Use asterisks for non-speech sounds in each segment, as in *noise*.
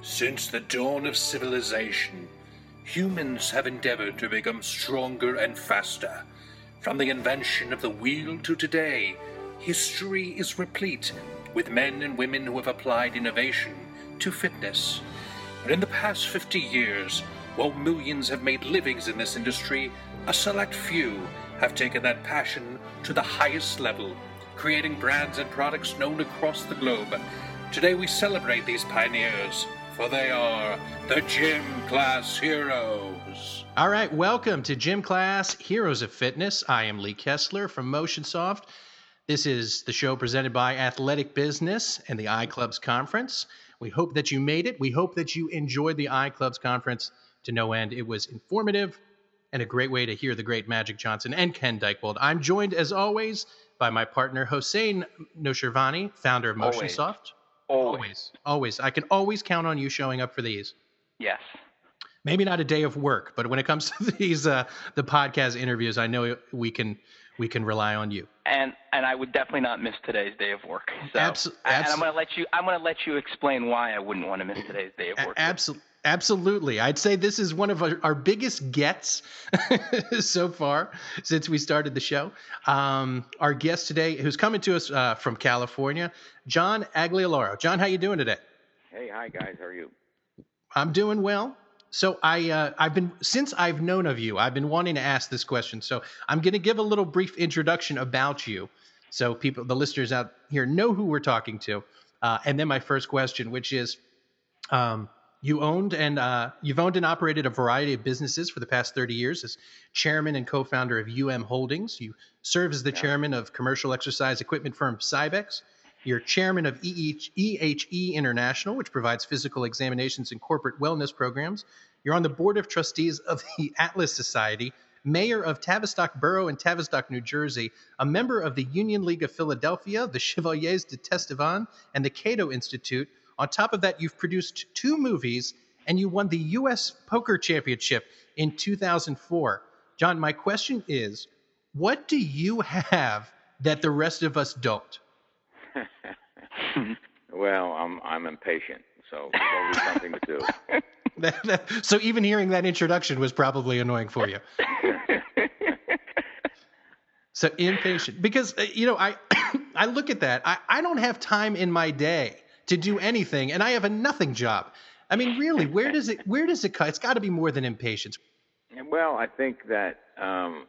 Since the dawn of civilization, humans have endeavored to become stronger and faster. From the invention of the wheel to today, history is replete with men and women who have applied innovation to fitness. But in the past 50 years, while millions have made livings in this industry, a select few have taken that passion to the highest level, creating brands and products known across the globe. Today we celebrate these pioneers, for they are the Gym Class Heroes. All right, welcome to Gym Class Heroes of Fitness. I am Lee Kessler from MotionSoft. This is the show presented by Athletic Business and the iClubs Conference. We hope that you made it. We hope that you enjoyed the iClubs Conference to no end. It was informative and a great way to hear the great Magic Johnson and Ken Dychtwald. I'm joined, as always, by my partner, Hossein Noshirvani, founder of MotionSoft. Always. Always. Always. I can always count on you showing up for these. Yes. Maybe not a day of work, but when it comes to *laughs* these uh, the podcast interviews, I know we can we can rely on you. And and I would definitely not miss today's day of work. So, Abso- and I'm gonna let you I'm gonna let you explain why I wouldn't want to miss today's day of work. Absolutely. Absolutely. I'd say this is one of our, our biggest gets *laughs* so far since we started the show. Um, our guest today, who's coming to us uh, from California, John Aglialoro. John, how you doing today? Hey, hi guys, how are you? I'm doing well. So I uh, I've been since I've known of you, I've been wanting to ask this question. So I'm going to give a little brief introduction about you, so people, the listeners out here, know who we're talking to. Uh, and then my first question, which is, um, you owned and uh, you've owned and operated a variety of businesses for the past 30 years as chairman and co-founder of UM Holdings. You serve as the chairman of commercial exercise equipment firm Cybex. You're chairman of EHE International, which provides physical examinations and corporate wellness programs. You're on the board of trustees of the *laughs* Atlas Society, mayor of Tavistock Borough in Tavistock, New Jersey, a member of the Union League of Philadelphia, the Chevaliers de Tastevin, and the Cato Institute. On top of that, you've produced two movies and you won the U.S. Poker Championship in 2004. John, my question is what do you have that the rest of us don't? *laughs* Well, I'm I'm impatient, so there's always something to do. *laughs* So even hearing that introduction was probably annoying for you. *laughs* So impatient because uh, you know I *coughs* I look at that I I don't have time in my day to do anything and I have a nothing job. I mean really where does it where does it cut? It's got to be more than impatience. well, I think that um,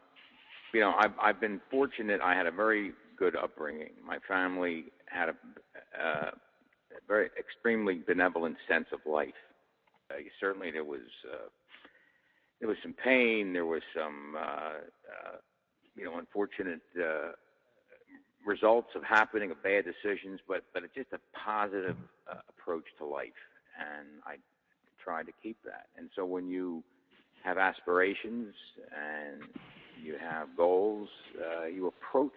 you know I've I've been fortunate. I had a very good upbringing. My family had a, uh, a very extremely benevolent sense of life. Uh, certainly, there was uh, there was some pain. There was some uh, uh, you know unfortunate uh, results of happening of bad decisions, but but it's just a positive uh, approach to life, and I try to keep that. And so when you have aspirations and you have goals, uh, you approach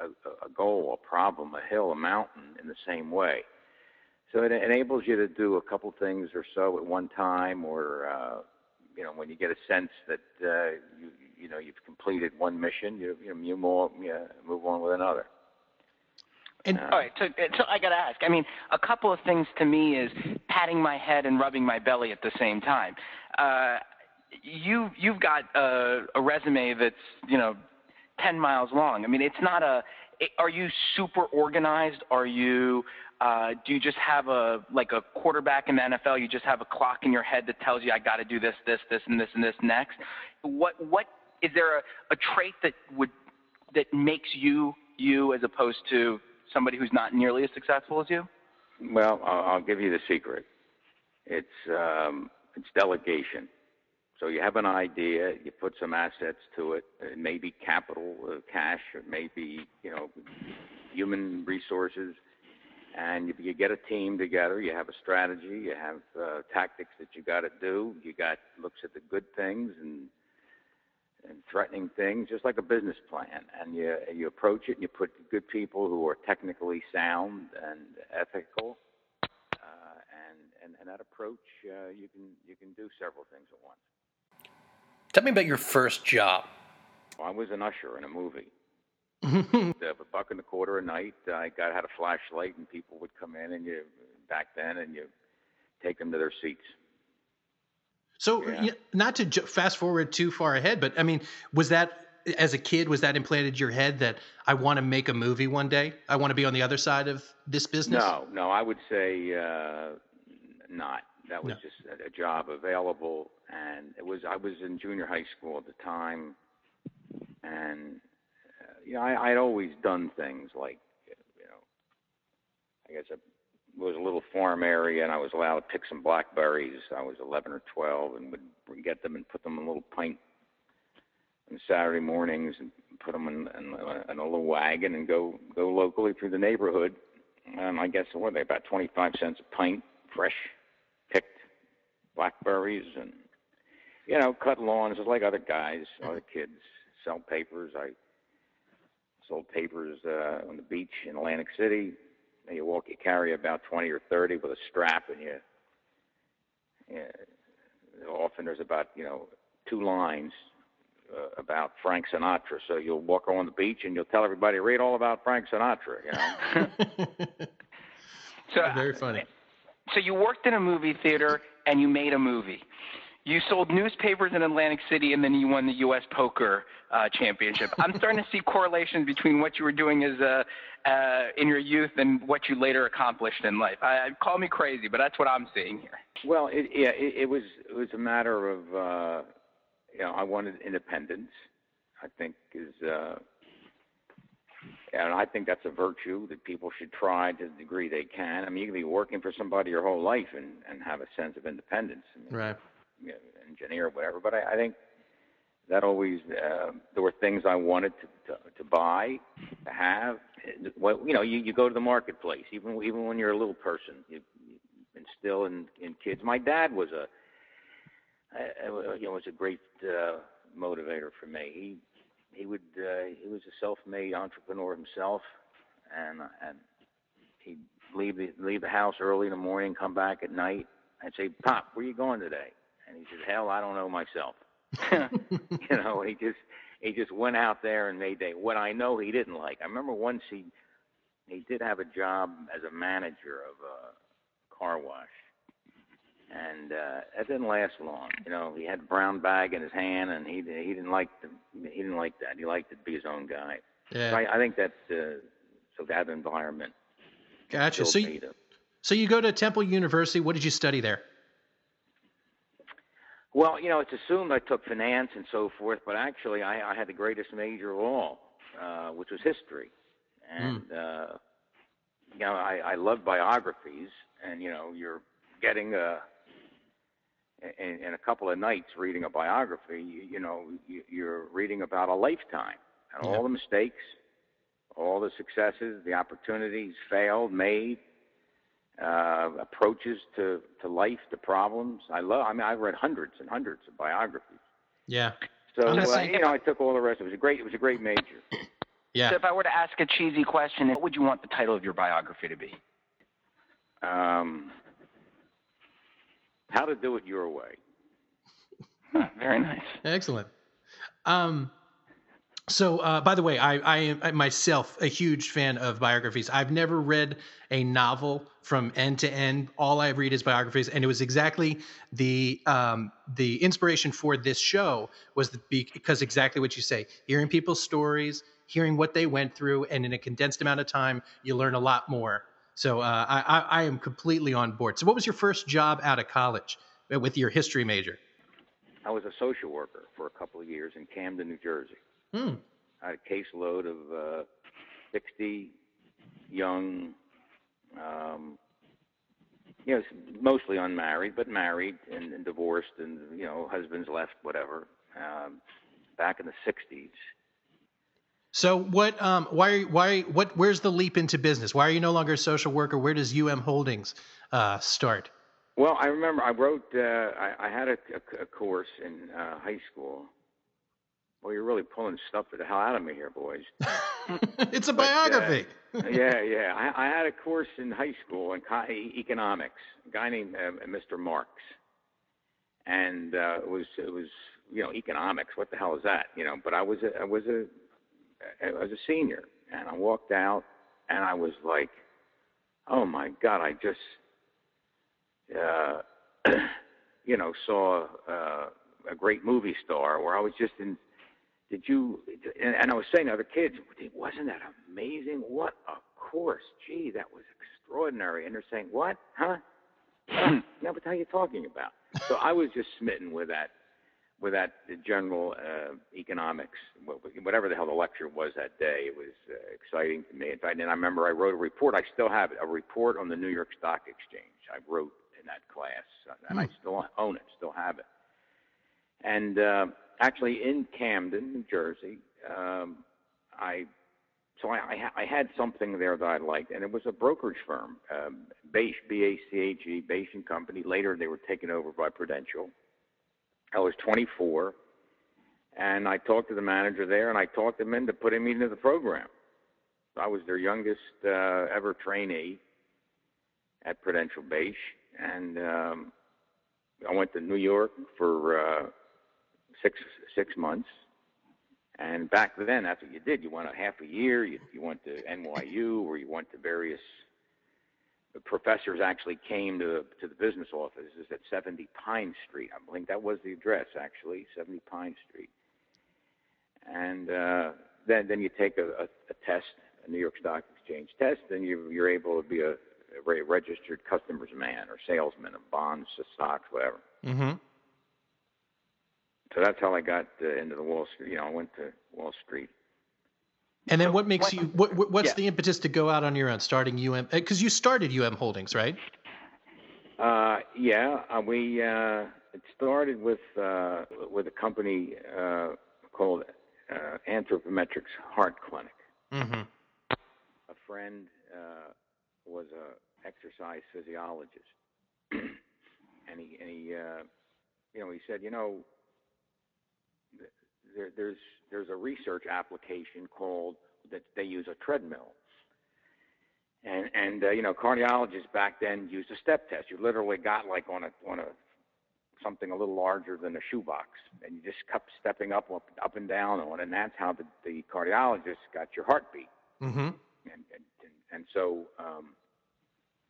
a, a- goal, a problem, a hill, a mountain in the same way. So it enables you to do a couple things or so at one time, or uh, you know, when you get a sense that uh, you you know you've completed one mission, you you, you more, you move on with another. And All right, so, so I got to ask. I mean, a couple of things to me is patting my head and rubbing my belly at the same time. Uh, you you've got a, a resume that's you know ten miles long. I mean, it's not a. Are you super organized? Are you? Uh, do you just have a like a quarterback in the NFL? You just have a clock in your head that tells you I got to do this, this, this, and this, and this next. What what is there a, a trait that would that makes you you as opposed to somebody who's not nearly as successful as you? Well, I'll, give you the secret. It's um, it's delegation. So you have an idea, you put some assets to it. It may be capital, uh, cash, it may be you know human resources, and you, you get a team together. You have a strategy, you have uh, tactics that you got to do. You got looks at the good things and and threatening things, just like a business plan. And you you approach it, and you put good people who are technically sound and ethical, uh, and, and and that approach, uh, you can you can do several things at once. Tell me about your first job. Well, I was an usher in a movie. *laughs* Uh, a buck and a quarter a night. I got had a flashlight, and people would come in, and you back then, and you take them to their seats. So, Yeah. not to ju- fast forward too far ahead, but I mean, was that as a kid was that implanted in your head that I want to make a movie one day? I want to be on the other side of this business. No, no, I would say uh, not. That was No. just a, job available, and it was. I was in junior high school at the time, and uh, you know, I, I'd always done things like, you know, I guess was a little farm area, and I was allowed to pick some blackberries. I was 11 or 12, and would get them and put them in a little pint on Saturday mornings, and put them in, in, in a little wagon, and go go locally through the neighborhood um, I guess what are they about 25 cents a pint, fresh picked blackberries, and you know, cut lawns just like other guys, other kids. Sell papers. I sold papers uh, on the beach in Atlantic City. And you walk, you carry about 20 or 30 with a strap, and you. Yeah, often there's about you know two lines uh, about Frank Sinatra. So you'll walk on the beach and you'll tell everybody, read all about Frank Sinatra. You know. *laughs* So, Very funny. so you worked in a movie theater and you made a movie. You sold newspapers in Atlantic City and then you won the U.S. Poker uh, Championship. *laughs* I'm starting to see correlations between what you were doing as a, uh, in your youth and what you later accomplished in life. I, I call me crazy, but that's what I'm seeing here. Well, it, yeah, it, it was it was a matter of uh, you know I wanted independence. I think is uh, and I think that's a virtue that people should try to the degree they can. I mean, you can be working for somebody your whole life and and have a sense of independence. I mean, Right. You know, engineer, whatever. But I, I think that always uh, there were things I wanted to, to to buy, to have. Well, you know, you you go to the marketplace, even even when you're a little person, you, you instill in in kids. My dad was a, you know, was a great uh, motivator for me. He he would uh, he was a self-made entrepreneur himself, and and he'd leave the leave the house early in the morning, come back at night. I'd say, Pop, where you going today? And he said, Hell, I don't know myself. *laughs* *laughs* you know, he just he just went out there and made day. What I know he didn't like. I remember once he he did have a job as a manager of a car wash, and uh, that didn't last long. You know, he had a brown bag in his hand, and he he didn't like the he didn't like that. He liked to be his own guy. So Yeah. I, I think that's uh, so that environment Gotcha. So, you, so you go to Temple University. What did you study there? Well, you know, it's assumed I took finance and so forth, but actually I, I had the greatest major of all, uh, which was history. And, uh, you know, I, I love biographies, and, you know, you're getting a, in, in a couple of nights reading a biography, you, you know, you, you're reading about a lifetime and Yeah. all the mistakes, all the successes, the opportunities failed, made, uh, approaches to, to life, to problems. I love. I mean, I've read hundreds and hundreds of biographies. Yeah. So uh, you know, I took all the rest. It was a great. It was a great major. Yeah. So if I were to ask a cheesy question, what would you want the title of your biography to be? Um, how to do it your way. Huh, very nice. Excellent. Um, so, uh, by the way, I, I am myself a huge fan of biographies. I've never read a novel from end to end. All I read is biographies, and it was exactly the um, the inspiration for this show was the, because exactly what you say, hearing people's stories, hearing what they went through, and in a condensed amount of time, you learn a lot more. So, uh, I, I, am completely on board. So, what was your first job out of college uh, with your history major? I was a social worker for a couple of years in Camden, New Jersey. Hmm. I had a caseload of uh, 60 young, um, you know, mostly unmarried, but married and, and divorced, and you know, husbands left, whatever. Um, back in the 60s. So what? Um, why? Why? What? Where's the leap into business? Why are you no longer a social worker? Where does UM Holdings uh, start? Well, I remember I wrote. Uh, I, I had a, a, a course in uh, high school. Well, you're really pulling stuff to the hell out of me here, boys. *laughs* it's a But, uh, biography. *laughs* yeah, yeah. I, I had a course in high school in co- economics. A guy named uh, Mr. Marks, and uh, it was it was you know economics. What the hell is that? You know. But I was a, I was a I was a senior, and I walked out, and I was like, oh my god, I just uh, *clears throat* you know, saw uh, a great movie star, or I was just in. Did you? And, and I was saying to other kids, wasn't that amazing? What a course! Gee, that was extraordinary. And they're saying, what? Huh? no, *laughs* what are you talking about? So I was just smitten with that, with that general uh, economics, whatever the hell the lecture was that day. It was uh, exciting to me. In fact, and I remember I wrote a report. I still have it, a report on the New York Stock Exchange. I wrote in that class, and I hmm. still own it, still have it. And uh, actually, in Camden, New Jersey, um, I so I, I, I had something there that I liked, and it was a brokerage firm, um, Bache, B-A-C-H-E, Bache and Company. Later, they were taken over by Prudential. I was 24, and I talked to the manager there, and I talked him into putting me into the program. I was their youngest uh, ever trainee at Prudential Bache, and um, I went to New York for uh, six six months and back then, that's what you did. You went a half a year. You, you went to NYU, or you went to various. The professors actually came to to the business offices at 70 Pine Street. I think that was the address, actually, 70 Pine Street. And uh, then then you take a, a, a test, a New York Stock Exchange test, and you, you're able to be a, a registered customer's man or salesman of bonds, stocks, whatever. Mm-hmm so that's how I got uh, into the Wall Street. You know, I went to Wall Street. And then, what makes you? What, what's yeah. the impetus to go out on your own, starting UM? Because uh, you started UM Holdings, right? Uh, yeah, uh, we uh, it started with uh, with a company uh, called uh, Anthropometrics Heart Clinic. Mm-hmm. A friend uh, was a exercise physiologist, *clears throat* and he and he uh, you know he said, you know, there, there's there's a research application called that they use a treadmill. And and uh, you know cardiologists back then used a step test. You literally got like on a on a something a little larger than a shoebox, and you just kept stepping up up, up and down on, it, and that's how the, the cardiologist got your heartbeat. Mm-hmm. And, and and so um,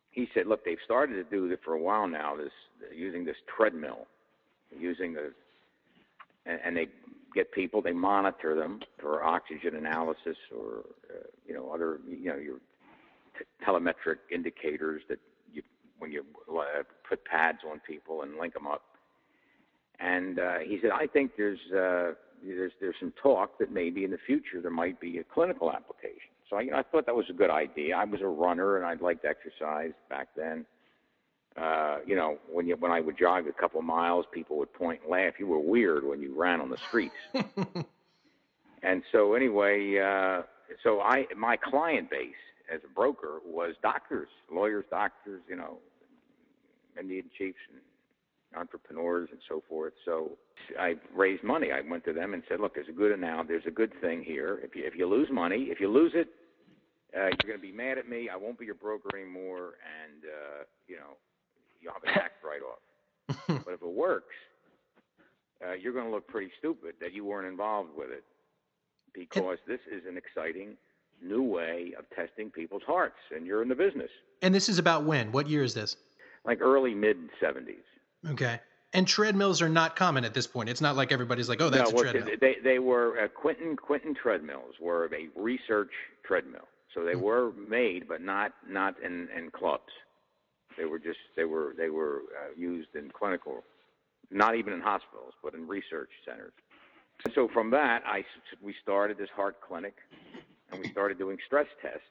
he said, look, they've started to do it for a while now. This using this treadmill, using the and, and they get people, they monitor them for oxygen analysis or uh, you know other you know your t- telemetric indicators that you when you uh, put pads on people and link them up. And uh, he said, I think there's uh, there's there's some talk that maybe in the future there might be a clinical application. So I, you know, I thought that was a good idea. I was a runner and I'd liked exercise back then uh, you know, when you when I would jog a couple miles, people would point and laugh. You were weird when you ran on the streets. *laughs* and so anyway, uh, so I my client base as a broker was doctors, lawyers, doctors, you know, Indian chiefs and entrepreneurs and so forth. So I raised money. I went to them and said, "Look, there's a good now. There's a good thing here. If you if you lose money, if you lose it, uh, you're going to be mad at me. I won't be your broker anymore, and uh, you know, you have a tax write-off. *laughs* but if it works, uh, you're going to look pretty stupid that you weren't involved with it, because this is an exciting new way of testing people's hearts, and you're in the business. And this is about when? What year is this? Like early mid 70s. Okay. And treadmills are not common at this point. It's not like everybody's like, "Oh, that's no, a treadmill." They they were uh, Quinton Quinton treadmills were a research treadmill, so they mm-hmm. were made, but not not in in clubs. They were just they were they were uh, used in clinical, not even in hospitals, but in research centers. And so from that, I we started this heart clinic, and we started doing stress tests.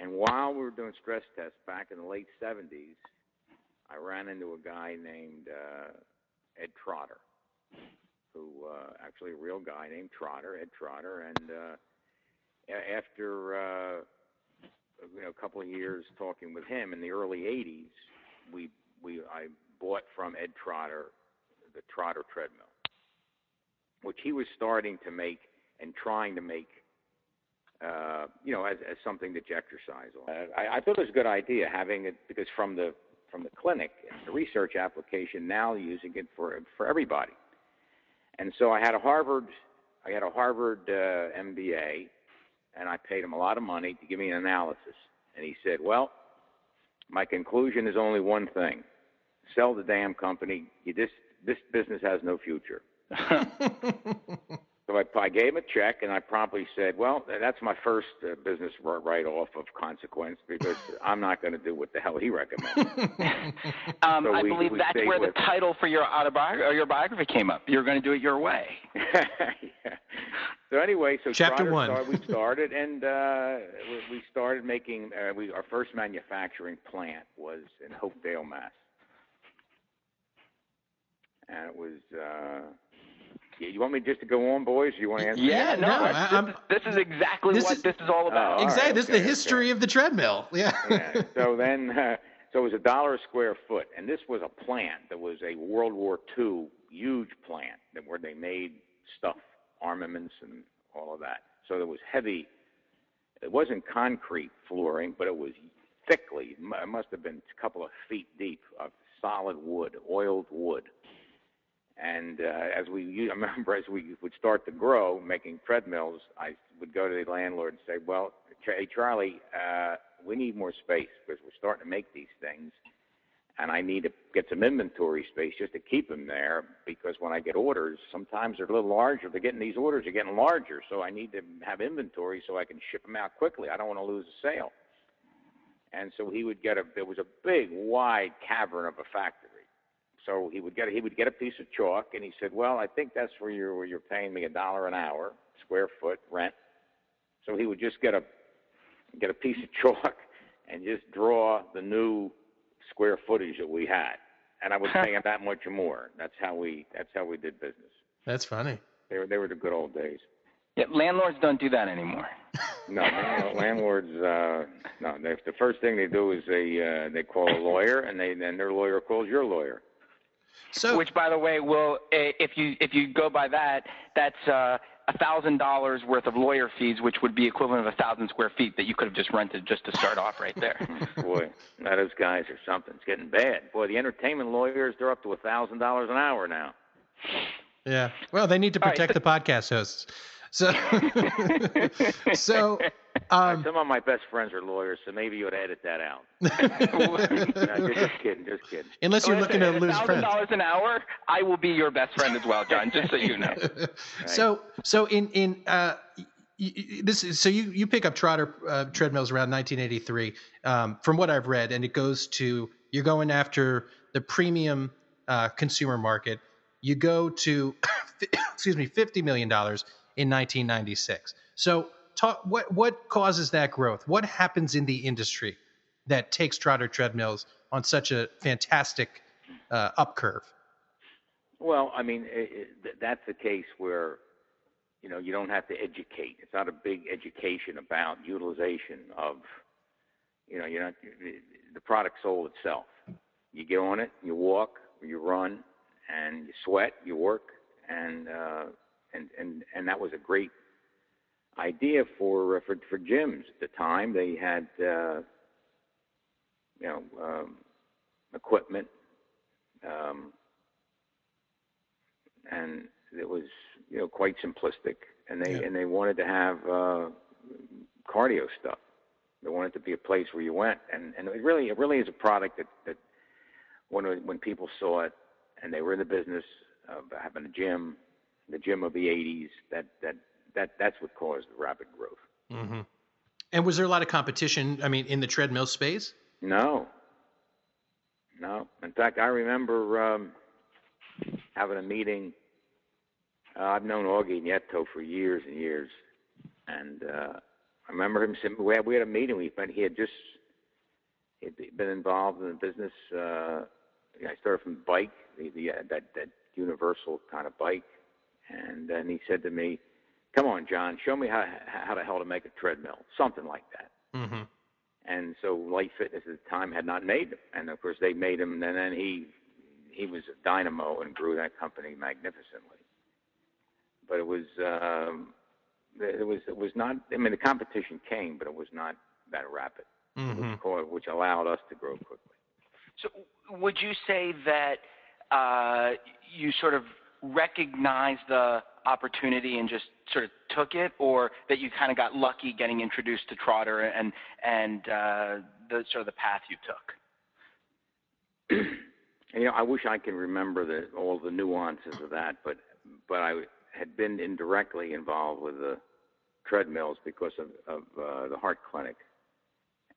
And while we were doing stress tests back in the late 70s, I ran into a guy named uh, Ed Trotter, who uh, actually a real guy named Trotter, Ed Trotter, and uh, after uh, you know, a couple of years talking with him in the early '80s, we we I bought from Ed Trotter the Trotter treadmill, which he was starting to make and trying to make, uh, you know, as, as something that you exercise on. Uh, I, I thought it was a good idea having it because from the from the clinic, the research application, now using it for for everybody. And so I had a Harvard, I had a Harvard uh, MBA, and I paid him a lot of money to give me an analysis. And he said, Well, my conclusion is only one thing sell the damn company. You just this business has no future. *laughs* *laughs* so I, I gave him a check, and I promptly said, "Well, that's my first uh, business write-off of consequence because *laughs* I'm not going to do what the hell he recommends." *laughs* um, So I we- believe we that's where the with it. title for your autobiography or your biography came up. You're going to do it your way. *laughs* yeah. So anyway, so Chapter Trotter one. Started, we started, and uh, we, we started making. Uh, we our first manufacturing plant was in Hopedale, Mass. And it was. Uh, yeah, you want me just to go on, boys? You want to answer? Yeah, Yeah, no, no, this, I- this I'm- is, this is exactly this what is- this is all about. Oh, exactly. right, this is okay, the history okay. of the treadmill. *laughs* Yeah. yeah. So then, uh, so it was a dollar a square foot, and this was a plant that was a World War II huge plant that where they made stuff, armaments, and all of that. So there was heavy. It wasn't concrete flooring, but it was thickly. It must have been a couple of feet deep of solid wood, oiled wood. And uh, as we, I *laughs* remember, as we would start to grow, making treadmills, I would go to the landlord and say, "Well, hey Charlie, uh, we need more space because we're starting to make these things, and I need to get some inventory space just to keep them there because when I get orders, sometimes they're a little larger. They're getting these orders are getting larger, so I need to have inventory so I can ship them out quickly. I don't want to lose a sale." And so he would get a. There was a big, wide cavern of a factory. So he would get he would get a piece of chalk, and he said, "Well, I think that's where you're where you're paying me a dollar an hour, square foot rent." So he would just get a get a piece of chalk *laughs* and just draw the new square footage that we had, and I would pay him that much more. That's how we that's how we did business. That's funny. They were they were the good old days. Yeah, landlords don't do that anymore. *laughs* No, no, landlords. Uh, no, they, the first thing they do is they uh, they call a lawyer, and they then their lawyer calls your lawyer. So Which, by the way, will eh, if you if you go by that, that's uh, a thousand dollars worth of lawyer fees, which would be equivalent of a thousand square feet that you could have just rented just to start off right there. *laughs* *laughs* Boy, now those guys are something. It's getting bad. Boy, the entertainment lawyers they're up to a thousand dollars an hour now. yeah. Well, they need to All right, protect the podcast hosts. So *laughs* so um Some of my best friends are lawyers, so maybe you would edit that out. *laughs* No, just, just kidding, just kidding. unless you're looking to lose thousand friends. dollars an hour, I will be your best friend as well, John. Just so you know. *laughs* So so in in uh y- y- this is so you you pick up Trotter uh, treadmills around 1983 um, from what I've read and it goes to you're going after the premium uh, consumer market you go to *coughs* excuse me 50 million dollars in 1996 so talk what what causes that growth what happens in the industry that takes Trotter treadmills on such a fantastic uh, up curve Well, I mean, it, it, that's the case where, you know, you don't have to educate. It's not a big education about utilization of, you know, you're not the product sold itself. You get on it, you walk, you run, and you sweat, you work, and uh, and and and that was a great idea for uh, for for gyms at the time. They had, uh, you know, um, equipment. Um, and it was you know quite simplistic and they Yeah. and they wanted to have uh cardio stuff they wanted to be a place where you went and and it really it really is a product that that when when people saw it and they were in the business of having a gym the gym of the 80s that that that that's what caused the rapid growth hmm And was there a lot of competition? I mean, in the treadmill space? No. No. In fact, I remember um, having a meeting. Uh, I've known Augie Nieto for years and years, and uh, I remember him saying we had, we had a meeting. We but he had just he'd been involved in the business. Uh, I started from bike, the, the uh, that that universal kind of bike, and then he said to me, "Come on, John, show me how how the hell to make a treadmill, something like that." Mm-hmm. and so Life Fitness at the time had not made them, and of course they made them, and then he he was a dynamo and grew that company magnificently. But it was um, it was it was not. I mean, the competition came, but it was not that rapid, Mm-hmm. which, which allowed us to grow quickly. So, would you say that uh, you sort of recognize the opportunity and just sort of took it, or that you kind of got lucky getting introduced to Trotter and and uh, the sort of the path you took? *clears throat* You know, I wish I can remember the, all the nuances of that, but but I had been indirectly involved with the treadmills because of, of uh, the heart clinic,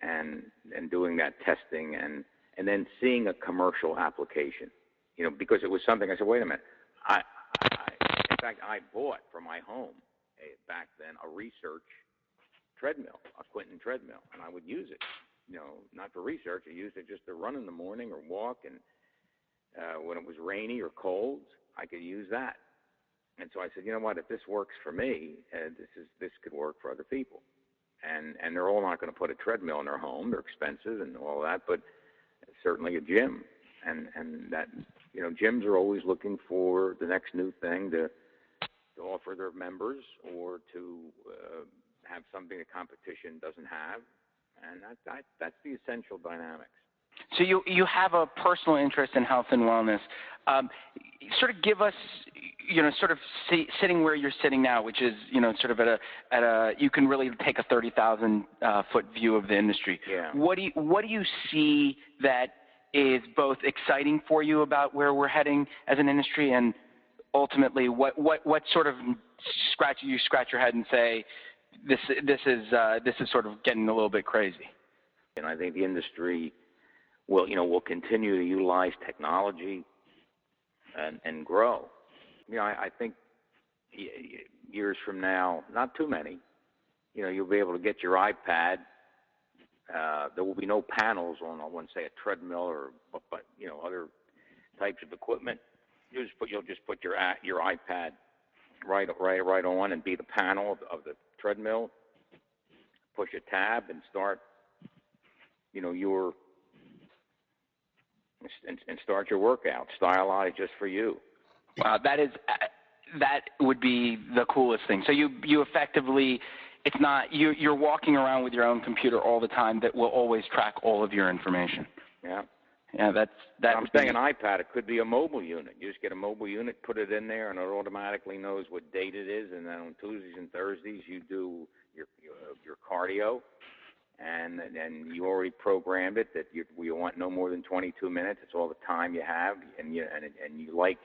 and and doing that testing and and then seeing a commercial application, you know, because it was something I said, wait a minute, I, fact I bought for my home a, back then a research treadmill, a Quinton treadmill, and I would use it, you know, not for research. I used it just to run in the morning or walk, and uh, when it was rainy or cold, I could use that. And so I said, you know what? If this works for me, uh, this is this could work for other people. And and they're all not going to put a treadmill in their home. They're expensive and all that, but certainly a gym. And and that you know gyms are always looking for the next new thing to to offer their members or to uh, have something the competition doesn't have. And that, that that's the essential dynamics. So you you have a personal interest in health and wellness. Um, sort of give us, you know, sort of see, sitting where you're sitting now, which is, you know, sort of at a at a you can really take a thirty thousand uh, foot view of the industry. Yeah. What do you what do you see that is both exciting for you about where we're heading as an industry, and ultimately what what what sort of scratch you scratch your head and say this this is uh, this is sort of getting a little bit crazy. And I think the industry will you know will continue to utilize technology and and grow. You know, I, I think years from now, not too many, you know, you'll be able to get your iPad. Uh, there will be no panels on, I wouldn't say a treadmill or, but, but you know, other types of equipment. You just put, you'll just put your your iPad right, right, right on, and be the panel of, of the treadmill. Push a tab and start, you know, your and, and start your workout stylized just for you. Wow, that is uh, that would be the coolest thing. So you you effectively it's not you you're walking around with your own computer all the time that will always track all of your information. Yeah. Yeah, that's that's. I'm saying an iPad. It could be a mobile unit. You just get a mobile unit, put it in there, and it automatically knows what date it is. And then on Tuesdays and Thursdays, you do your your, your cardio, and and you already programmed it that you we want no more than 22 minutes. It's all the time you have, and you and and you like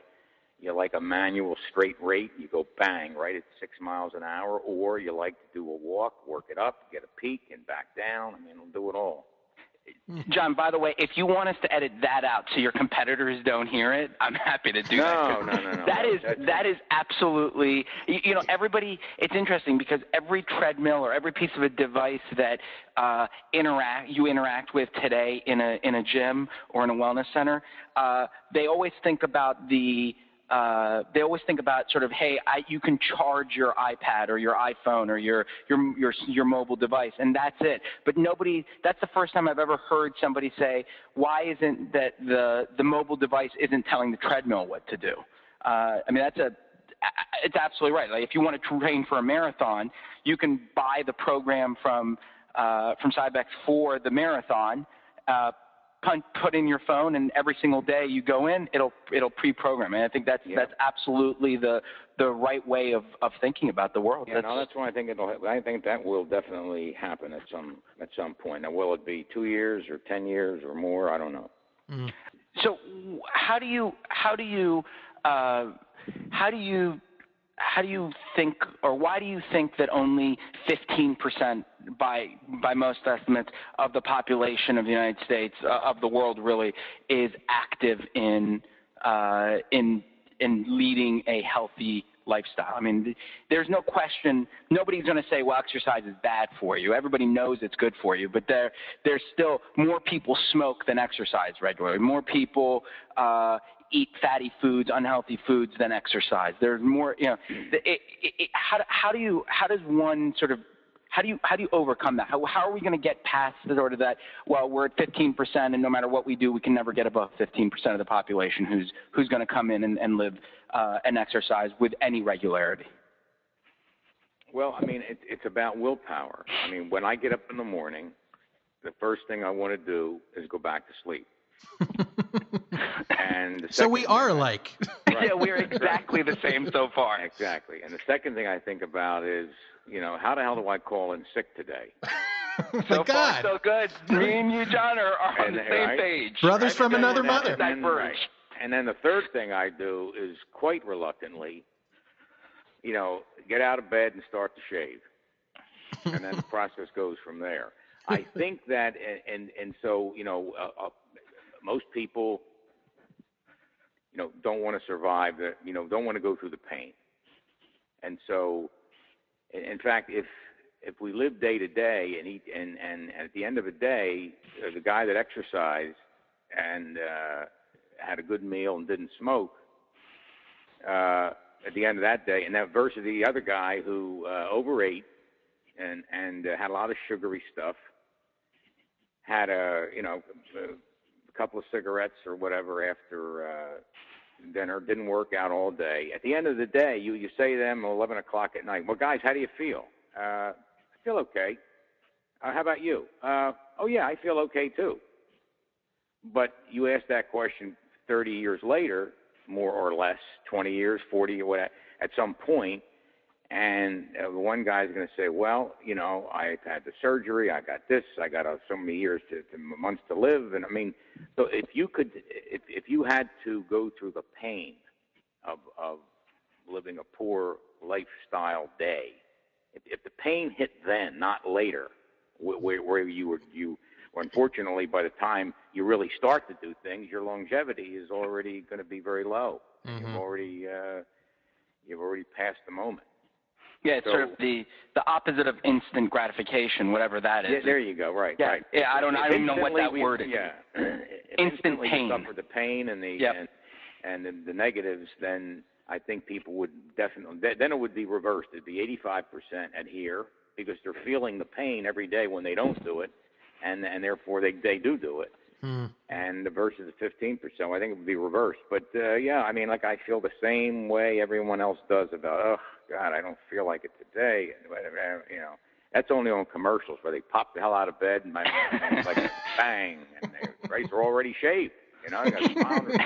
you like a manual straight rate. You go bang right at six miles an hour, or you like to do a walk, work it up, get a peak, and back down. I mean, it'll do it all. *laughs* John, by the way, if you want us to edit that out so your competitors don't hear it, I'm happy to do no, that. No, no, no, no That is that is absolutely. You, you, know, everybody. It's interesting because every treadmill or every piece of a device that uh, interact you interact with today in a in a gym or in a wellness center, uh, they always think about the uh, they always think about sort of, hey, I, you can charge your iPad or your iPhone or your, your your your mobile device, and that's it. But nobody. That's the first time I've ever heard somebody say, why isn't that the the mobile device isn't telling the treadmill what to do? Uh, I mean, that's a it's absolutely right. Like if you want to train for a marathon, you can buy the program from uh, from Cybex for the marathon. Uh, put in your phone, and every single day you go in, it'll it'll pre-program. And I think that's yeah. that's absolutely the the right way of, of thinking about the world. Yeah, that's, no, that's why I think it'll. I think that will definitely happen at some at some point. Now, will it be two years or ten years or more? I don't know. Mm. So, how do you how do you uh, how do you how do you think, or why do you think that only 15% by by most estimates of the population of the United States, uh, of the world, really, is active in uh, in in leading a healthy lifestyle. I mean, there's no question. Nobody's going to say, "Well, exercise is bad for you." Everybody knows it's good for you, but there, there's still more people smoke than exercise regularly. More people uh, eat fatty foods, unhealthy foods than exercise. There's more, you know. It, it, it, how, how do you, how does one sort of how do you how do you overcome that? How, how are we going to get past the sort of that? Well, we're at 15%, and no matter what we do, we can never get above 15% of the population who's who's going to come in and, and live uh, and exercise with any regularity. Well, I mean, it, it's about willpower. I mean, when I get up in the morning, the first thing I want to do is go back to sleep. And *laughs* so *laughs* we are alike. Right. yeah, we're exactly the same so far. Exactly. And the second thing I think about is, you know, how the hell do I call in sick today? *laughs* so God. far, so good. Me and you, John, are, are on And, the same right? page. Brothers from And another mother. and then- right. And then the third thing I do is quite reluctantly, you know, get out of bed and start to shave, and then the process goes from there. I think that, and and, and so you know, uh, uh, most people, you know, don't want to survive the, you know, don't want to go through the pain, and so, in fact, if if we live day to day and eat and and at the end of the day, uh, the guy that exercised and uh, had a good meal and didn't smoke uh, at the end of that day, and that versus the other guy who uh, overate and and uh, had a lot of sugary stuff, had a you know a couple of cigarettes or whatever after uh, dinner, didn't work out all day. At the end of the day, you you say to them eleven o'clock at night, well, guys, how do you feel? Uh, I feel okay. Uh, how about you? Uh, oh yeah, I feel okay too. But you ask that question 30 years later, more or less, 20 years, 40 or whatever, at some point, and uh, one guy's going to say, "Well, you know, I had the surgery, I got this, I got uh, so many years to, to months to live," and I mean, so if you could, if if you had to go through the pain of of living a poor lifestyle day, if, if the pain hit then, not later, where, where, you were you or unfortunately, by the time you really start to do things, your longevity is already going to be very low. You've Mhm. already uh, you've already passed the moment. Yeah, it's sort of the the opposite of instant gratification, whatever that is. Yeah, there you go. Right. Yeah, Right. yeah, I don't- I don't know what that Instantly, word is. Yeah. *clears throat* Instant instantly pain. Suffer the pain and the Yep. and and the, the negatives, then I think people would definitely then it would be reversed. It'd be 85% adhere because they're feeling the pain every day when they don't do it, and and therefore they they do do it. Hmm. and the versus the 15%, I think it would be reversed. But uh, yeah, I mean, like I feel the same way everyone else does about, oh God, I don't feel like it today. You know, that's only on commercials where they pop the hell out of bed and my and it's like *laughs* bang, and their rays are already shaved. You know, they got a smile on their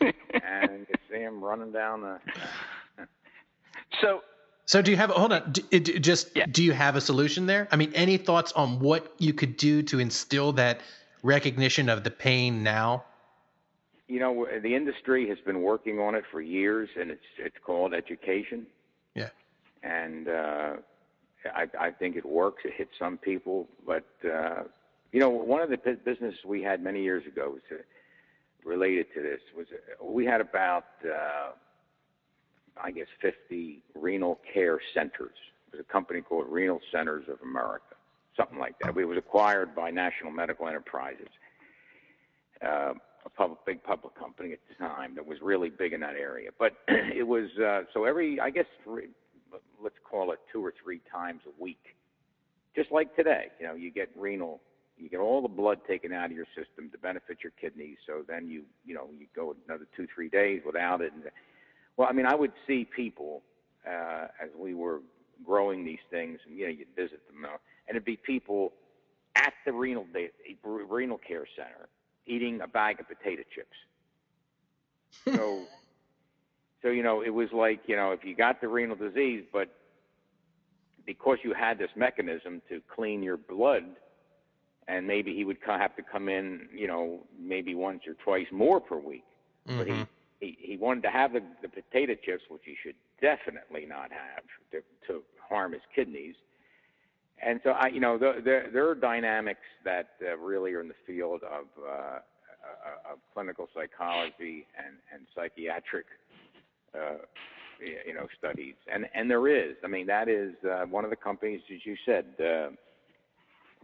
face, and you see them running down the. so So do you have hold on? D- d- just Yeah. do you have a solution there? I mean, any thoughts on what you could do to instill that recognition of the pain now? You know, the industry has been working on it for years, and it's it's called education. Yeah. and uh, I, I think it works. It hits some people, but uh, you know, one of the bu- businesses we had many years ago was uh, related to this. Was uh, we had about uh, I guess 50 renal care centers. It was a company called Renal Centers of America, something like that. It was acquired by National Medical Enterprises. Uh, a public, big public company at the time that was really big in that area. But *clears throat* it was uh, so every, I guess, three, let's call it two or three times a week, just like today. You know, you get renal, you get all the blood taken out of your system to benefit your kidneys. So then you, you know, you go another two, three days without it. And well, I mean, I would see people uh, as we were growing these things, and you know, you'd visit them, uh, and it'd be people at the renal renal care center eating a bag of potato chips. *laughs* So, so you know, it was like you know, if you got the renal disease, but because you had this mechanism to clean your blood, and maybe he would have to come in, you know, maybe once or twice more per week. But he, Mhm. he he wanted to have the, the potato chips, which he should definitely not have to, to harm his kidneys. And so I, you know, there there, there are dynamics that uh, really are in the field of uh, uh, of clinical psychology and and psychiatric, uh, you know, studies. And and there is. I mean, that is uh, one of the companies, as you said. Uh,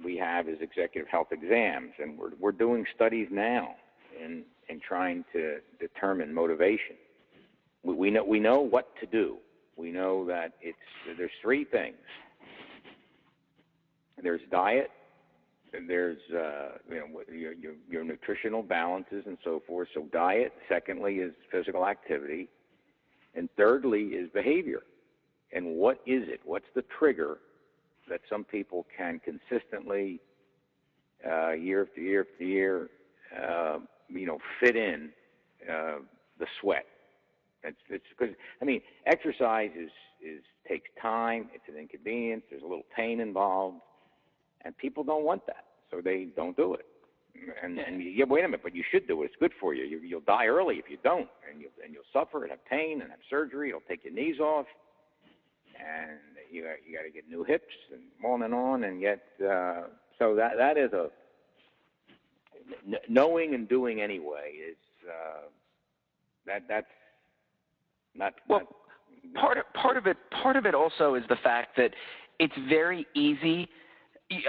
we have is executive health exams, and we're we're doing studies now in in trying to determine motivation. We, we know we know what to do. We know that it's there's three things. There's diet, there's uh, you know your, your your nutritional balances and so forth. So diet. Secondly is physical activity, and thirdly is behavior. And what is it? What's the trigger that some people can consistently, uh, year after year after year, uh, you know, fit in uh, the sweat. It's it's because I mean, exercise is is takes time. It's an inconvenience. There's a little pain involved, and people don't want that, so they don't do it. And and you, yeah, wait a minute, but you should do it. It's good for you. you you'll die early if you don't, and you and you'll suffer and have pain and have surgery. It'll take your knees off, and you you got to get new hips and on and on, and yet uh, so that that is a knowing and doing anyway is uh, that that's not well. Not, part of, part of it part of it also is the fact that it's very easy.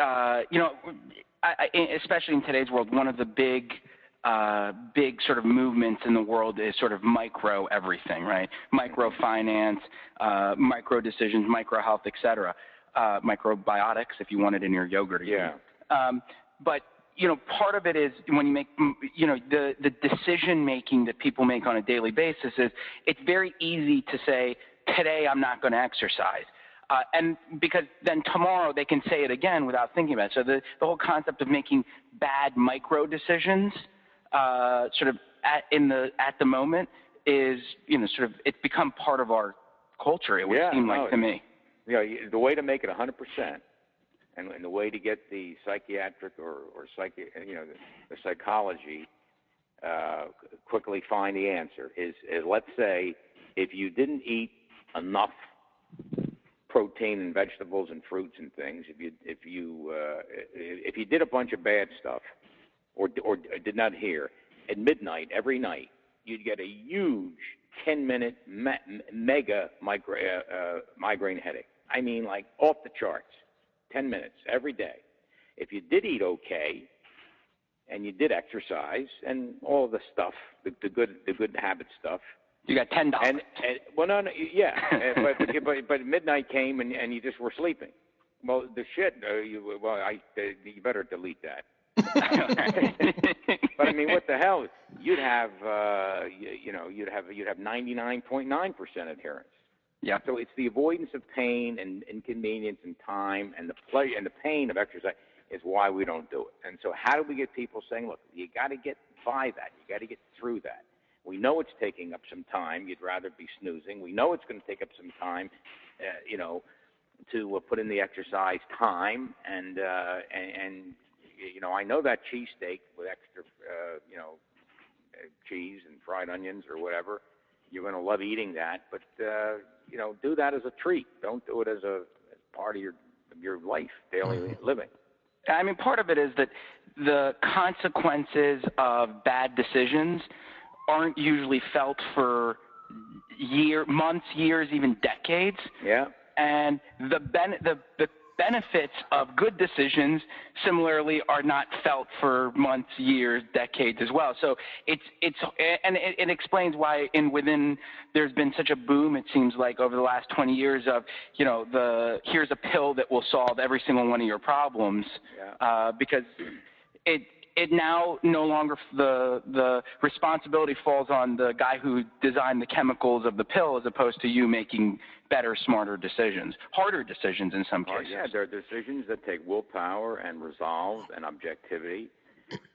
Uh, you know, I, I, especially in today's world, one of the big uh, big sort of movements in the world is sort of micro everything, right? Microfinance, uh, micro decisions, micro health, et cetera. Uh, microbiotics, if you want it in your yogurt. Yeah. Um, but you know, part of it is when you make, you know, the, the decision making that people make on a daily basis is it's very easy to say, today I'm not going to exercise. Uh, and because then tomorrow they can say it again without thinking about it. So the, the whole concept of making bad micro decisions uh, sort of at, in the, at the moment is, you know, sort of, it's become part of our culture, it would yeah, seem no, like to me. You know, the way to make it 100% and, and the way to get the psychiatric or, or psych, you know, the, the psychology uh, quickly find the answer is, is let's say if you didn't eat enough protein and vegetables and fruits and things, if you if you uh, if you did a bunch of bad stuff or or did not hear at midnight every night, you'd get a huge 10 minute me- mega migra- uh, uh, migraine headache. I mean, like off the charts. 10 minutes every day. If you did eat okay and you did exercise and all the stuff, the, the good the good habit stuff, you got ten dollars. And, and well, no, no, yeah, *laughs* but, but but but midnight came and and you just were sleeping. Well, the shit. Uh, you well, I uh, you better delete that. *laughs* but I mean, what the hell? You'd have uh, you, you know you'd have you'd have 99.9% adherence. Yeah. So it's the avoidance of pain and inconvenience and time and the play and the pain of exercise is why we don't do it. And so how do we get people saying, look, you got to get by that. You got to get through that. We know it's taking up some time. You'd rather be snoozing. We know it's going to take up some time, uh, you know, to uh, put in the exercise time and uh, and, and you know I know that cheesesteak with extra uh, you know uh, cheese and fried onions or whatever. You're going to love eating that, but uh, you know, do that as a treat. Don't do it as a as part of your your life, daily mm-hmm. living. I mean, part of it is that the consequences of bad decisions aren't usually felt for year, months, years, even decades. Yeah. And the ben- the the benefits of good decisions similarly are not felt for months, years, decades as well. So it's it's and it, it, explains why in within there's been such a boom. It seems like over the last 20 years of you know the here's a pill that will solve every single one of your problems yeah. uh, because it it now no longer the the responsibility falls on the guy who designed the chemicals of the pill as opposed to you making better, smarter decisions, harder decisions in some cases. yeah, there are decisions that take willpower and resolve and objectivity.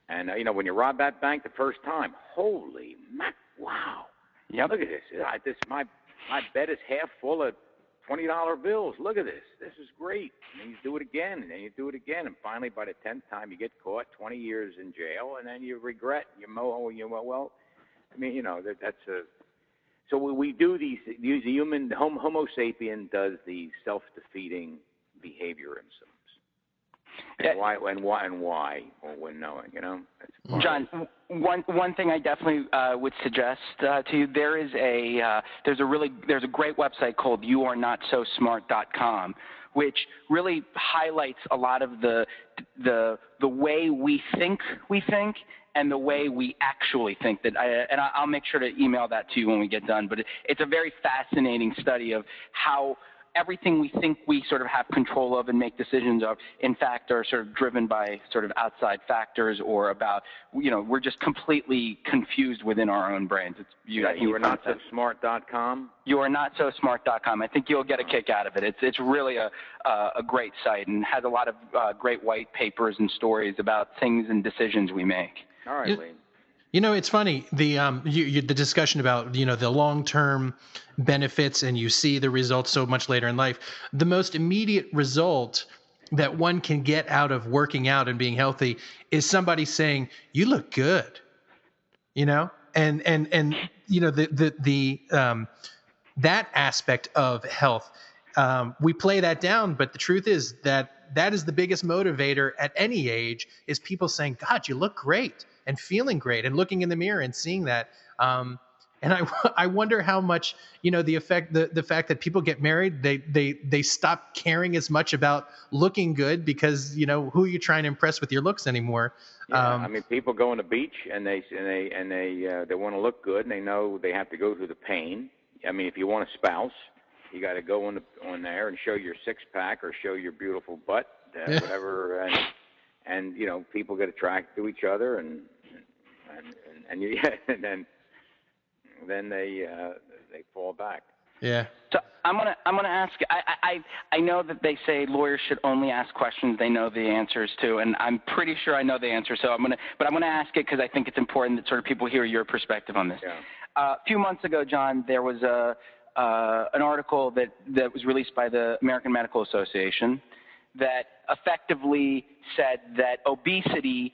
And uh, you know, when you rob that bank the first time, holy mac! Wow! Yep. Look at this. Uh, this my my bed is half full of twenty dollar bills. Look at this. This is great. And then you do it again, and then you do it again, and finally, by the tenth time, you get caught, twenty years in jail, and then you regret. You mow. Oh, you well, well. I mean, you know that that's a. So we do these. These human Homo sapien does these self-defeating behaviorisms. And why and why and why when knowing, you know. John, one one thing I definitely uh, would suggest uh, to you there is a uh, there's a really there's a great website called youarenotsosmart.com which really highlights a lot of the the the way we think we think and the way we actually think that I, and I'll make sure to email that to you when we get done but it, it's a very fascinating study of how everything we think we sort of have control of and make decisions of, in fact, are sort of driven by sort of outside factors or about, you know, we're just completely confused within our own brains. It's you, yeah, you are not so smart.com. You are not so smart.com. I think you'll get a kick out of it. It's it's really a uh, a great site and has a lot of uh, great white papers and stories about things and decisions we make. All right, Lee. You know, it's funny the um you, you, the discussion about you know the long term benefits and you see the results so much later in life. The most immediate result that one can get out of working out and being healthy is somebody saying you look good you know and and and you know the the the um that aspect of health um, we play that down but the truth is that that is the biggest motivator at any age is people saying god you look great and feeling great and looking in the mirror and seeing that. Um, and I, *laughs* I wonder how much you know the effect the, the fact that people get married they they they stop caring as much about looking good because you know who are you trying to impress with your looks anymore? Yeah, um, I mean people go on the beach and they and they and they uh, they want to look good and they know they have to go through the pain. I mean if you want a spouse you got to go on the, on there and show your six pack or show your beautiful butt uh, whatever and and you know people get attracted to each other and and and, and you *laughs* and then then they uh, they fall back. Yeah. So I'm gonna I'm gonna ask. I I I know that they say lawyers should only ask questions they know the answers to, and I'm pretty sure I know the answer. So I'm gonna but I'm gonna ask it because I think it's important that sort of people hear your perspective on this. Yeah. Uh, a few months ago, John, there was a uh, an article that that was released by the American Medical Association that effectively said that obesity,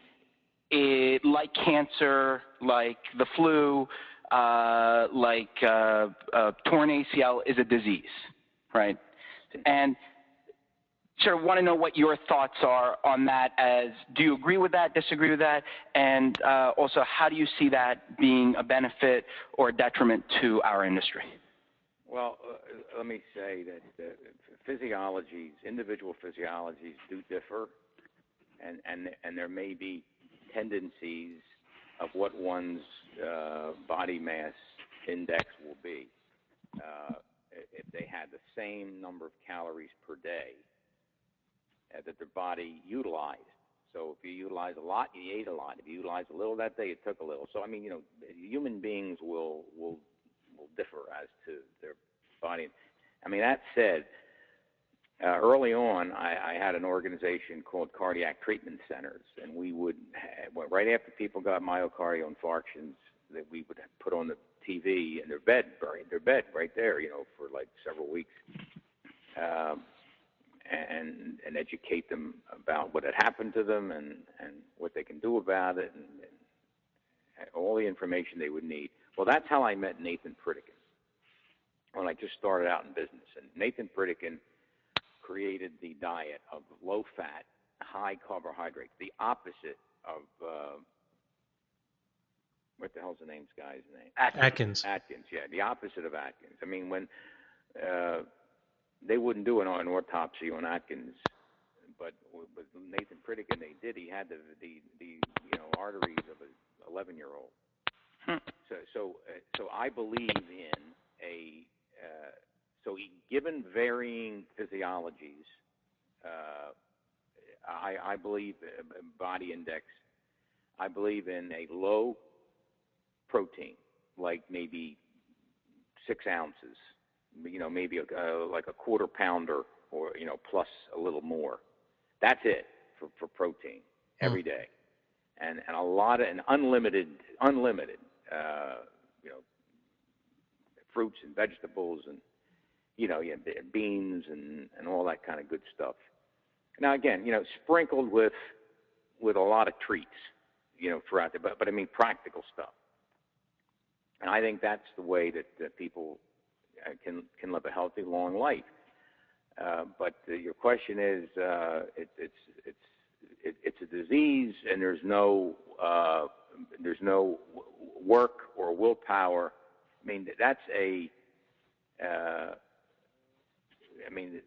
it, like cancer, like the flu, uh, like uh, uh, torn ACL is a disease, right? And sort of want to know what your thoughts are on that. As do you agree with that, disagree with that, and uh, also how do you see that being a benefit or a detriment to our industry? Well, uh, let me say that uh, physiologies, individual physiologies, do differ, and and and there may be tendencies of what one's uh, body mass index will be uh, if they had the same number of calories per day uh, that their body utilized. So if you utilize a lot, you ate a lot. If you utilize a little that day, it took a little. So I mean, you know, human beings will will will differ as to their body. I mean, that said, uh, early on, I, I had an organization called Cardiac Treatment Centers, and we would, have, right after people got myocardial infarctions, that we would put on the TV in their bed, right their bed, right there, you know, for like several weeks, um, and and educate them about what had happened to them and and what they can do about it, and, and all the information they would need. Well, that's how I met Nathan Pritikin when I just started out in business, and Nathan Pritikin created the diet of low fat, high carbohydrates, the opposite of uh, what the hell's the name's guy's name? Atkins. Atkins, yeah, the opposite of Atkins. I mean, when uh, they wouldn't do an, an autopsy on Atkins, but with Nathan Pritikin, they did. He had the the, the you know arteries of an 11 year old. Hmm. So so uh, so I believe in a uh, so given varying physiologies, uh, I, I believe uh, body index. I believe in a low protein, like maybe six ounces, you know, maybe a, uh, like a quarter pounder or, you know, plus a little more. That's it for, for protein every mm. And, and a lot of, and unlimited, unlimited, you know, fruits and vegetables and, you know, yeah, beans and, and all that kind of good stuff. Now, again, you know, sprinkled with, with a lot of treats, you know, throughout the, but, but I mean practical stuff. And I think that's the way that, that people uh, can, can live a healthy, long life. Uh, but uh, your question is, uh, it, it's, it's, it, it's a disease and there's no, uh, there's no work or willpower. I mean, that's a, uh, I mean,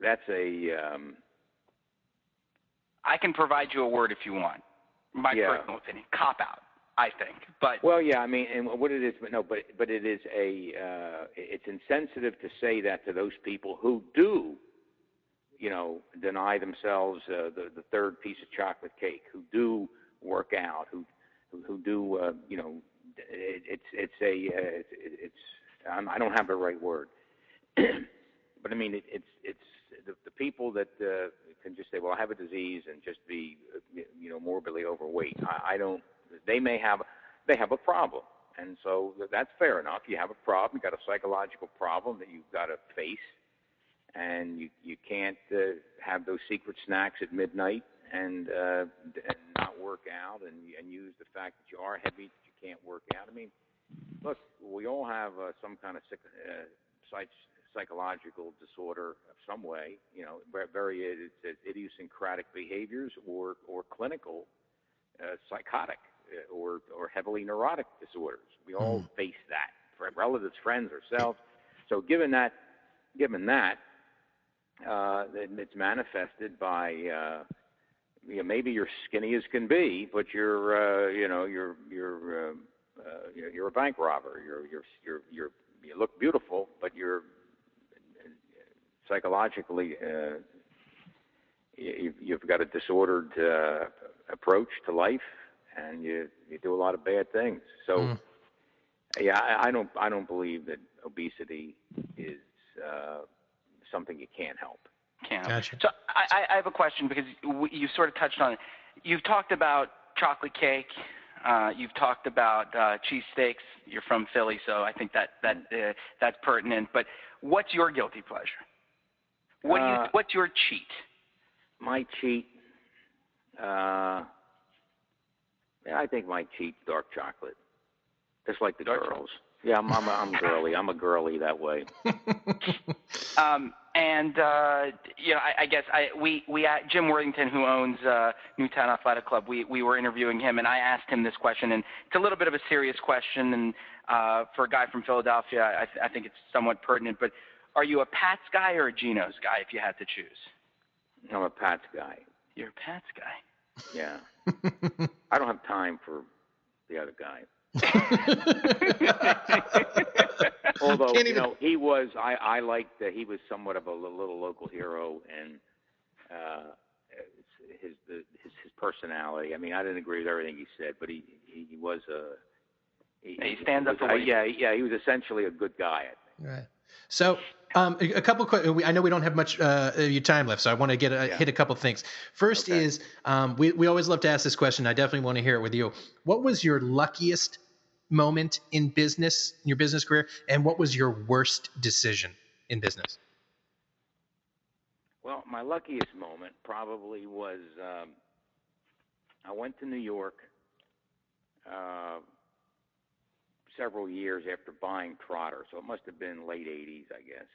that's a. Um, I can provide you a word if you want. My yeah. personal opinion, cop out. I think, but well, yeah, I mean, and what it is, but no, but but it is a, uh, it's insensitive to say that to those people who do, you know, deny themselves uh, the the third piece of chocolate cake, who do work out, who who, do, uh, you know, it, it's it's a, uh, it's, it's um, I don't have the right word. *clears throat* but I mean, it, it's it's the, the people that uh, can just say, "Well, I have a disease," and just be, uh, you know, morbidly overweight. I, I don't. They may have they have a problem, and so that's fair enough. You have a problem. You got a psychological problem that you've got to face, and you you can't uh, have those secret snacks at midnight and uh, and not work out and and use the fact that you are heavy that you can't work out. I mean, look, we all have uh, some kind of psych, uh, psych, psychological disorder of some way. You know, very it's, it's idiosyncratic behaviors or or clinical uh, psychotic uh, or or heavily neurotic disorders. We all mm. face that, for relatives, friends, ourselves. So given that, given that, uh, it's manifested by uh, you know, maybe you're skinny as can be, but you're uh, you know you're you're uh, uh, you're a bank robber. You're you're you're you're you look beautiful, but you're psychologically uh, you, you've got a disordered uh, approach to life, and you you do a lot of bad things. So. Mm. Yeah, I, I don't. I don't believe that obesity is uh, something you can't help. Can't. Gotcha. So I, I have a question because you sort of touched on it. You've talked about chocolate cake. Uh, you've talked about uh, cheesesteaks. You're from Philly, so I think that that uh, that's pertinent. But what's your guilty pleasure? What do you? Uh, what's your cheat? My cheat. Uh, I think my cheat dark chocolate, just like the dark girls. Yeah, I'm, I'm, I'm girly. I'm a girly that way. *laughs* *laughs* um, and uh, you know, I, I guess I we we uh, Jim Worthington, who owns uh, Newtown Athletic Club, we we were interviewing him, and I asked him this question, and it's a little bit of a serious question, and uh, for a guy from Philadelphia, I, th- I think it's somewhat pertinent. But are you a Pats guy or a Geno's guy, if you had to choose? I'm a Pats guy. You're a Pats guy. Yeah. I don't have time for the other guy. *laughs* *laughs* *laughs* Although you even... know he was, I I liked that he was somewhat of a little local hero and uh, his the, his his personality. I mean, I didn't agree with everything he said, but he he, he was a he, he stands up for what yeah yeah he was essentially a good guy. I think. Right. So um, a, a couple. Of, I know we don't have much uh, your time left, so I want to get a, yeah. hit a couple things. First okay. is um, we we always love to ask this question. I definitely want to hear it with you. What was your luckiest moment in business, in your business career, and what was your worst decision in business? Well, my luckiest moment probably was um, I went to New York uh, several years after buying Trotter, so it must have been late '80s, I guess,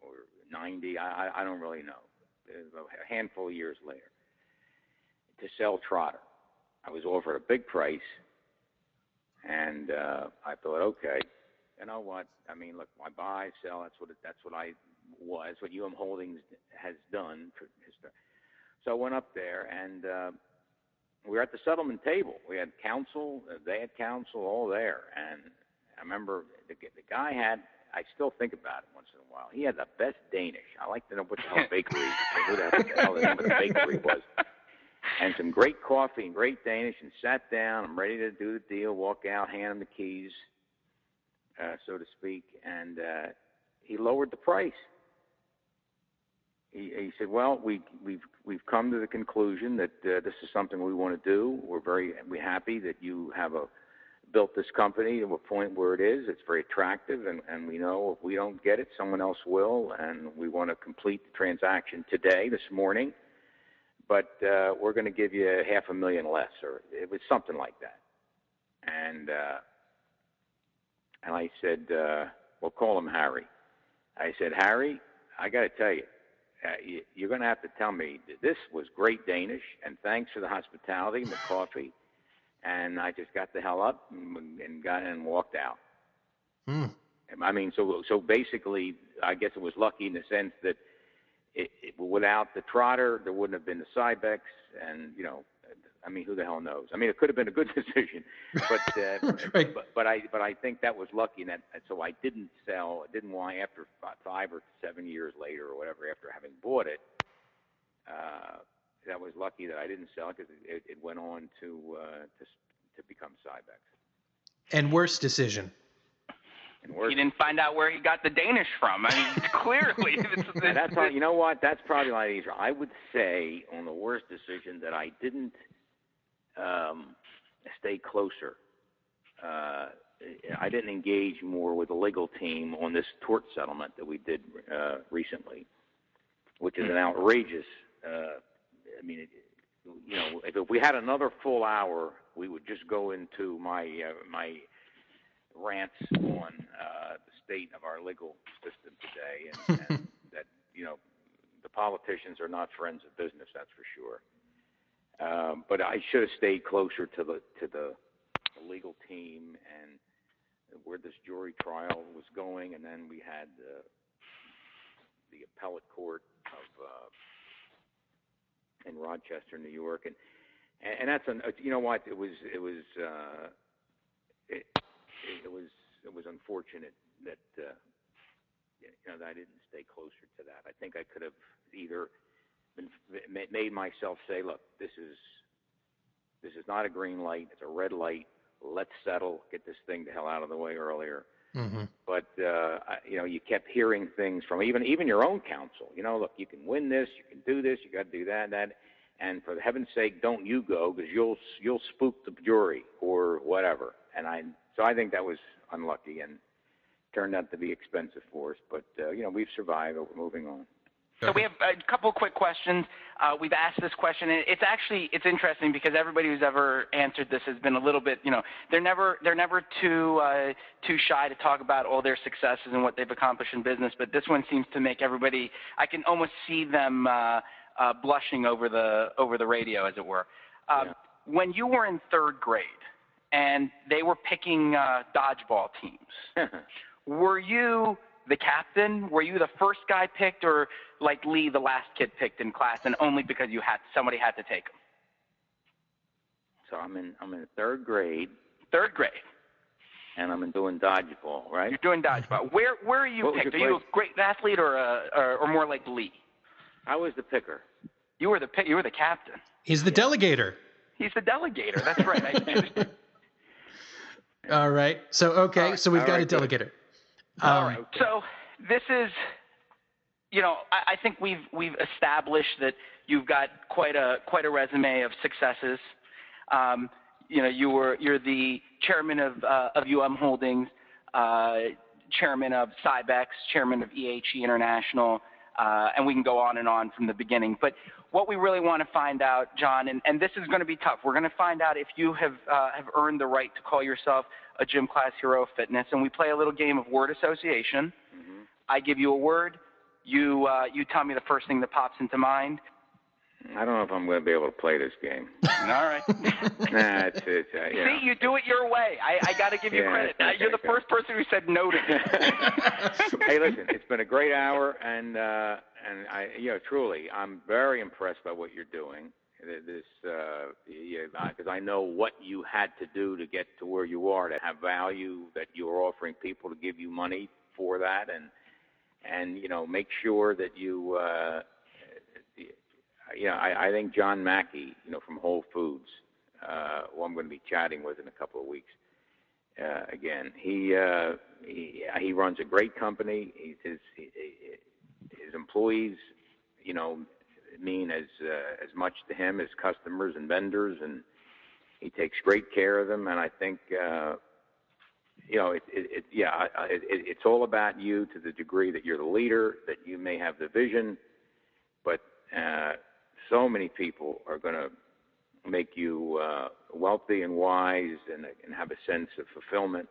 or '90. I, I don't really know. A handful of years later, to sell Trotter, I was offered a big price and uh, I thought, okay, you know what? I mean, look, I buy, sell. That's what it, that's what I was. What UM Holdings has done. For, so I went up there, and uh, we were at the settlement table. We had counsel, they had counsel, all there. And I remember the, the guy had. I still think about it once in a while. He had the best Danish. I like to know what the hell *laughs* bakery, who the hell the name of the bakery was and some great coffee and great Danish and sat down. I'm ready to do the deal, walk out, hand him the keys, uh, so to speak, and uh, he lowered the price. He, he said, "Well, we, we've we've come to the conclusion that uh, this is something we want to do. We're very we're happy that you have a built this company to a point where it is. It's very attractive, and, and we know if we don't get it, someone else will, and we want to complete the transaction today, this morning." But uh, we're going to give you half a million less, or it was something like that. And uh, and I said, uh, we'll call him Harry. I said, Harry, I got to tell you, uh, you, you're going to have to tell me that this was great Danish, and thanks for the hospitality and the coffee. And I just got the hell up and, and got in and walked out. Hmm. I mean, so so basically, I guess it was lucky in the sense that it, it, without the trotter, there wouldn't have been the Cybex, and you know, I mean, who the hell knows? I mean, it could have been a good *laughs* decision, but uh, *laughs* right. but, but I but I think that was lucky, and that so I didn't sell. Didn't want after five or seven years later or whatever after having bought it. Uh, that was lucky that I didn't sell it because it, it went on to uh, to to become Cybex. And worst decision. He didn't find out where he got the Danish from. I mean, *laughs* clearly. That's probably, you know what? That's probably a lot easier. I would say on the worst decision that I didn't um, stay closer. Uh, I didn't engage more with the legal team on this tort settlement that we did uh, recently. which is an outrageous. Uh, I mean, it, you know, if, if we had another full hour, we would just go into my uh, my rants on uh, the state of our legal system today, and, *laughs* and that you know the politicians are not friends of business. That's for sure. Um, but I should have stayed closer to the to the, the legal team and where this jury trial was going, and then we had uh, the appellate court of uh, in Rochester, New York, and and that's an you know what it was it was uh, it, it was it was unfortunate that uh, you know that I didn't stay closer to that. I think I could have either been, made myself say, look, this is this is not a green light; it's a red light. Let's settle, get this thing the hell out of the way earlier. Mm-hmm. But uh, you know, you kept hearing things from even even your own counsel. You know, look, you can win this, you can do this, you got to do that, and that. And for heaven's sake, don't you go because you'll you'll spook the jury or whatever. And I so I think that was unlucky and turned out to be expensive for us. But uh, you know, we've survived. We're moving on. So we have a couple of quick questions. Uh, we've asked this question, and it's actually it's interesting because everybody who's ever answered this has been a little bit, you know, they're never they're never too uh, too shy to talk about all their successes and what they've accomplished in business. But this one seems to make everybody. I can almost see them uh, uh, blushing over the over the radio, as it were. Uh, Yeah. When you were in third grade, and they were picking uh, dodgeball teams, *laughs* were you the captain? Were you the first guy picked, or like Lee, the last kid picked in class, and only because you had somebody had to take him? so I'm in I'm in third grade Third grade. and I'm in doing dodgeball, right? You're doing dodgeball. *laughs* Where where are you What picked? Are you a great athlete or a or, or more like Lee? I was the picker. You were the pick. You were the captain. He's the delegator. He's the delegator. That's right. *laughs* All right. So okay. All right. So we've All got a right, good. delegator. All Um, right. So this is, you know, I, I think we've we've established that you've got quite a quite a resume of successes. Um, you know, you were you're the chairman of uh, of UM Holdings, uh, chairman of Cybex, chairman of EHE International, uh, and we can go on and on from the beginning. But what we really want to find out, John, and, and this is going to be tough. We're going to find out if you have uh, have earned the right to call yourself a gym class hero of fitness, and we play a little game of word association. I give you a word, you uh, you tell me the first thing that pops into mind. I don't know if I'm going to be able to play this game. *laughs* All right. nah, it's, it's uh, you know. See, you do it your way. I, I got to give you Yeah, credit. Uh, You're the first person who said no to this. *laughs* hey, listen, it's been a great hour, and uh, and I, you know, truly, I'm very impressed by what you're doing. This, uh, because I know what you had to do to get to where you are, to have value that you're offering people to give you money for that, and and you know, make sure that you, uh, you know, I, I think John Mackey, you know, from Whole Foods, uh, who I'm going to be chatting with in a couple of weeks uh, again. He, uh, he he runs a great company. He's, his he, his employees, you know, mean as uh, as much to him as customers and vendors, and he takes great care of them. And I think, uh, you know, it, it, it yeah, it, it, it's all about you to the degree that you're the leader, that you may have the vision, but uh, so many people are going to make you uh, wealthy and wise and, and have a sense of fulfillment.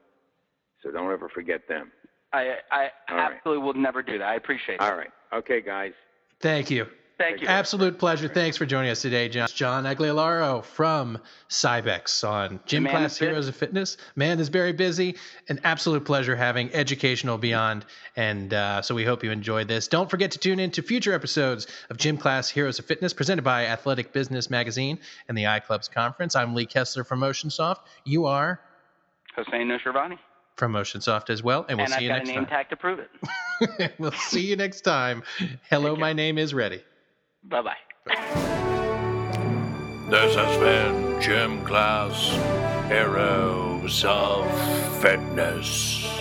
So don't ever forget them. I, I All right. absolutely will never do that. I appreciate it. All right. Okay, guys. Thank you. Thank you. Absolute pleasure. Thanks for joining us today, John. John Aglialoro from Cybex on Gym Class. Heroes of Fitness. Man is very busy. An absolute pleasure having Educational Beyond. And uh, so we hope you enjoyed this. Don't forget to tune in to future episodes of Gym Class Heroes of Fitness presented by Athletic Business Magazine and the iClubs Conference. I'm Lee Kessler from MotionSoft. You are Hossein Noshirvani. from MotionSoft as well. And we'll and see I've you got a next name time. tag to prove it. *laughs* we'll see you next time. Hello, my name is Ready. Bye bye. This has been Gym Class Heroes of Fitness.